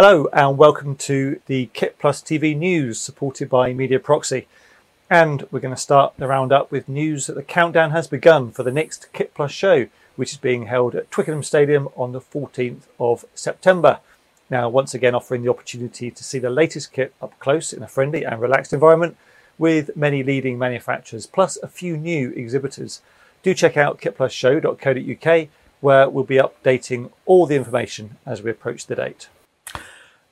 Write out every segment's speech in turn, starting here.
Hello and welcome to the KitPlus TV news supported by Media Proxy. And we're going to start the roundup with news that the countdown has begun for the next KitPlus show, which is being held at Twickenham Stadium on the 14th of September. Now, once again, offering the opportunity to see the latest kit up close in a friendly and relaxed environment with many leading manufacturers, plus a few new exhibitors. Do check out kitplusshow.co.uk where we'll be updating all the information as we approach the date.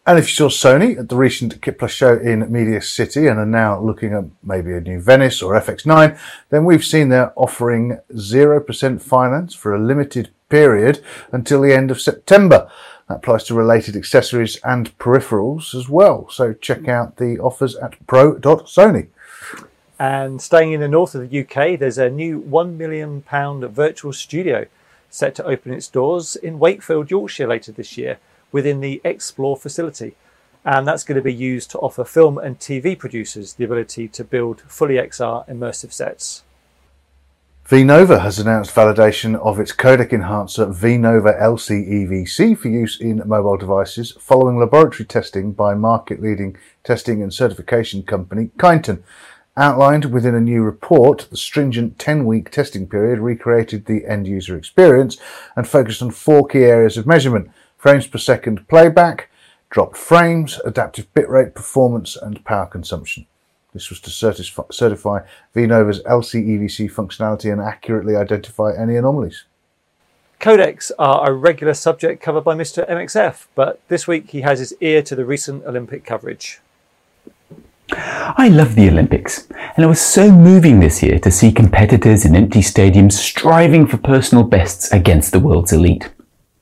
And if you saw Sony at the recent KitPlus show in Media City and are now looking at maybe a new Venice or FX9, then we've seen they're offering 0% finance for a limited period until the end of September. That applies to related accessories and peripherals as well. So check out the offers at pro.sony. And staying in the north of the UK, there's a new £1 million virtual studio set to open its doors in Wakefield, Yorkshire later this year within the XPLOR facility. And that's going to be used to offer film and TV producers the ability to build fully XR immersive sets. V-Nova has announced validation of its codec enhancer V-Nova LCEVC for use in mobile devices following laboratory testing by market leading testing and certification company Kineton. Outlined within a new report, the stringent 10 week testing period recreated the end user experience and focused on four key areas of measurement frames per second playback, dropped frames, adaptive bitrate performance, and power consumption. This was to certify V-Nova's LCEVC functionality and accurately identify any anomalies. Codecs are a regular subject covered by Mr. MXF, but this week he has his ear to the recent Olympic coverage. I love the Olympics, and it was so moving this year to see competitors in empty stadiums striving for personal bests against the world's elite.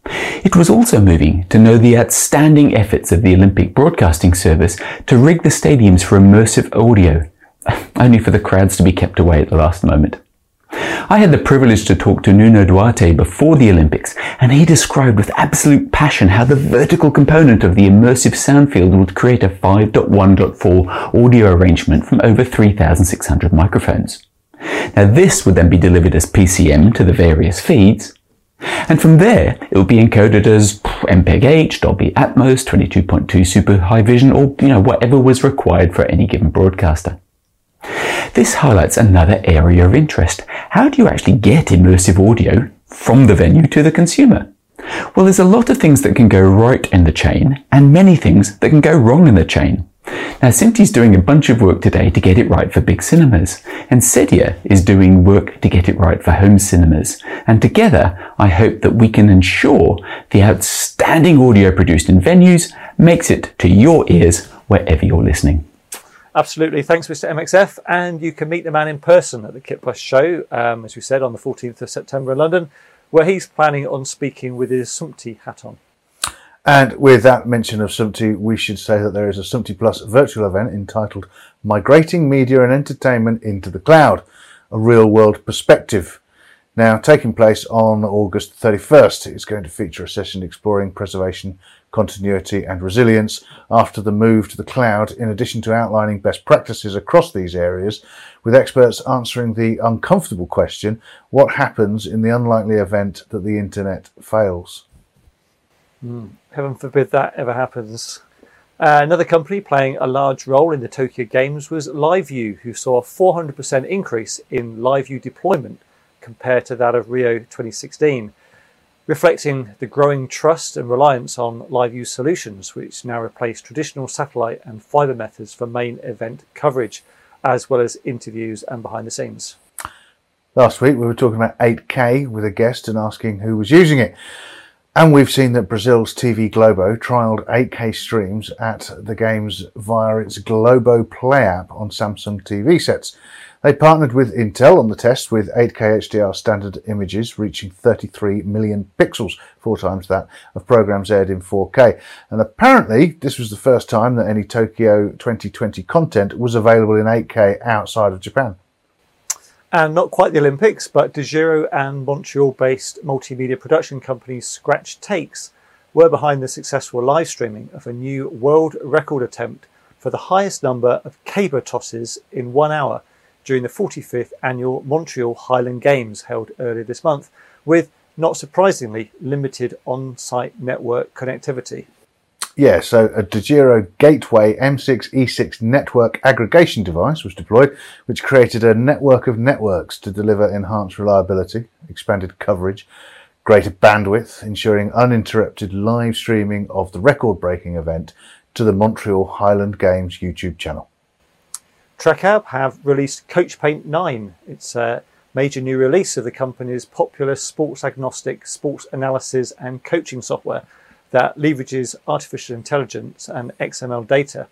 It was also moving to know the outstanding efforts of the Olympic Broadcasting Service to rig the stadiums for immersive audio, only for the crowds to be kept away at the last moment. I had the privilege to talk to Nuno Duarte before the Olympics, and he described with absolute passion how the vertical component of the immersive sound field would create a 5.1.4 audio arrangement from over 3,600 microphones. Now this would then be delivered as PCM to the various feeds, and from there, it will be encoded as MPEG-H, Dolby Atmos, 22.2 Super High Vision, or you know whatever was required for any given broadcaster. This highlights another area of interest. How do you actually get immersive audio from the venue to the consumer? Well, there's a lot of things that can go right in the chain and many things that can go wrong in the chain. Now, SMPTE's doing a bunch of work today to get it right for big cinemas, and CEDIA is doing work to get it right for home cinemas. And together, I hope that we can ensure the outstanding audio produced in venues makes it to your ears wherever you're listening. Absolutely. Thanks, Mr. MXF. And you can meet the man in person at the KitPlus show, um, as we said, on the 14th of September in London, where he's planning on speaking with his SMPTE hat on. And with that mention of SMPTE, we should say that there is a SMPTE Plus virtual event entitled Migrating Media and Entertainment into the Cloud, a real world perspective. Now, taking place on August 31st, it's going to feature a session exploring preservation, continuity, and resilience after the move to the cloud, in addition to outlining best practices across these areas, with experts answering the uncomfortable question what happens in the unlikely event that the internet fails? Mm, heaven forbid that ever happens. Uh, another company playing a large role in the Tokyo Games was LiveU, who saw a 400% increase in LiveU deployment compared to that of Rio 2016, reflecting the growing trust and reliance on LiveU solutions, which now replace traditional satellite and fiber methods for main event coverage, as well as interviews and behind the scenes. Last week we were talking about 8K with a guest and asking who was using it. And we've seen that Brazil's TV Globo trialed 8K streams at the games via its Globoplay app on Samsung TV sets. They partnered with Intel on the test with 8K HDR standard images reaching 33 million pixels, four times that of programs aired in 4K. And apparently, this was the first time that any Tokyo 2020 content was available in 8K outside of Japan. And not quite the Olympics, but Dejero and Montreal based multimedia production company Scratch Takes were behind the successful live streaming of a new world record attempt for the highest number of caber tosses in one hour during the 45th annual Montreal Highland Games held earlier this month, with not surprisingly limited on site network connectivity. Yeah, so a Dejero Gateway M6 E6 network aggregation device was deployed, which created a network of networks to deliver enhanced reliability, expanded coverage, greater bandwidth, ensuring uninterrupted live streaming of the record breaking event to the Montreal Highland Games YouTube channel. Tracab have released Coach Paint 9. It's a major new release of the company's popular sports agnostic sports analysis and coaching software that leverages artificial intelligence and XML data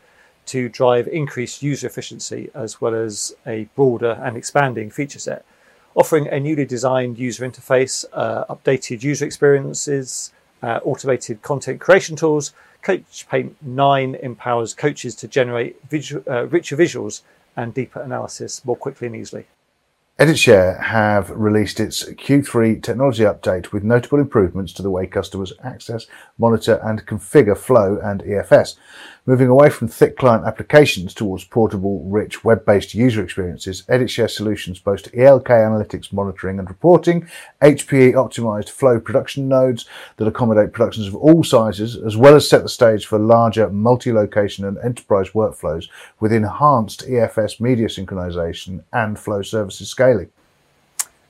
to drive increased user efficiency as well as a broader and expanding feature set, offering a newly designed user interface, uh, updated user experiences, uh, automated content creation tools. Coach Paint 9 empowers coaches to generate uh, richer visuals and deeper analysis more quickly and easily. EditShare have released its Q3 technology update with notable improvements to the way customers access, monitor, and configure Flow and EFS. Moving away from thick client applications towards portable, rich, web-based user experiences, EditShare solutions boast ELK analytics monitoring and reporting, HPE optimized Flow production nodes that accommodate productions of all sizes, as well as set the stage for larger multi-location and enterprise workflows with enhanced EFS media synchronization and Flow services scaling.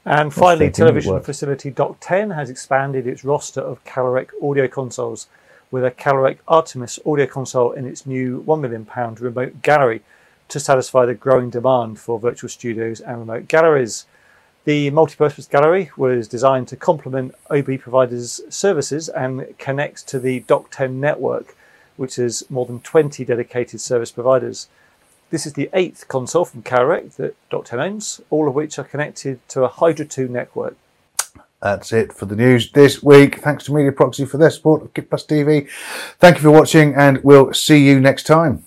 And finally, television facility dock10 has expanded its roster of Calrec audio consoles with a Calrec Artemis audio console in its new £1 million remote gallery to satisfy the growing demand for virtual studios and remote galleries. The multi-purpose gallery was designed to complement OB providers' services and connects to the dock10 network, which has more than 20 dedicated service providers. This is the eighth console from Calrec that dock10 owns, all of which are connected to a Hydra 2 network. That's it for the news this week. Thanks to Media Proxy for their support of KitPlus TV. Thank you for watching, and we'll see you next time.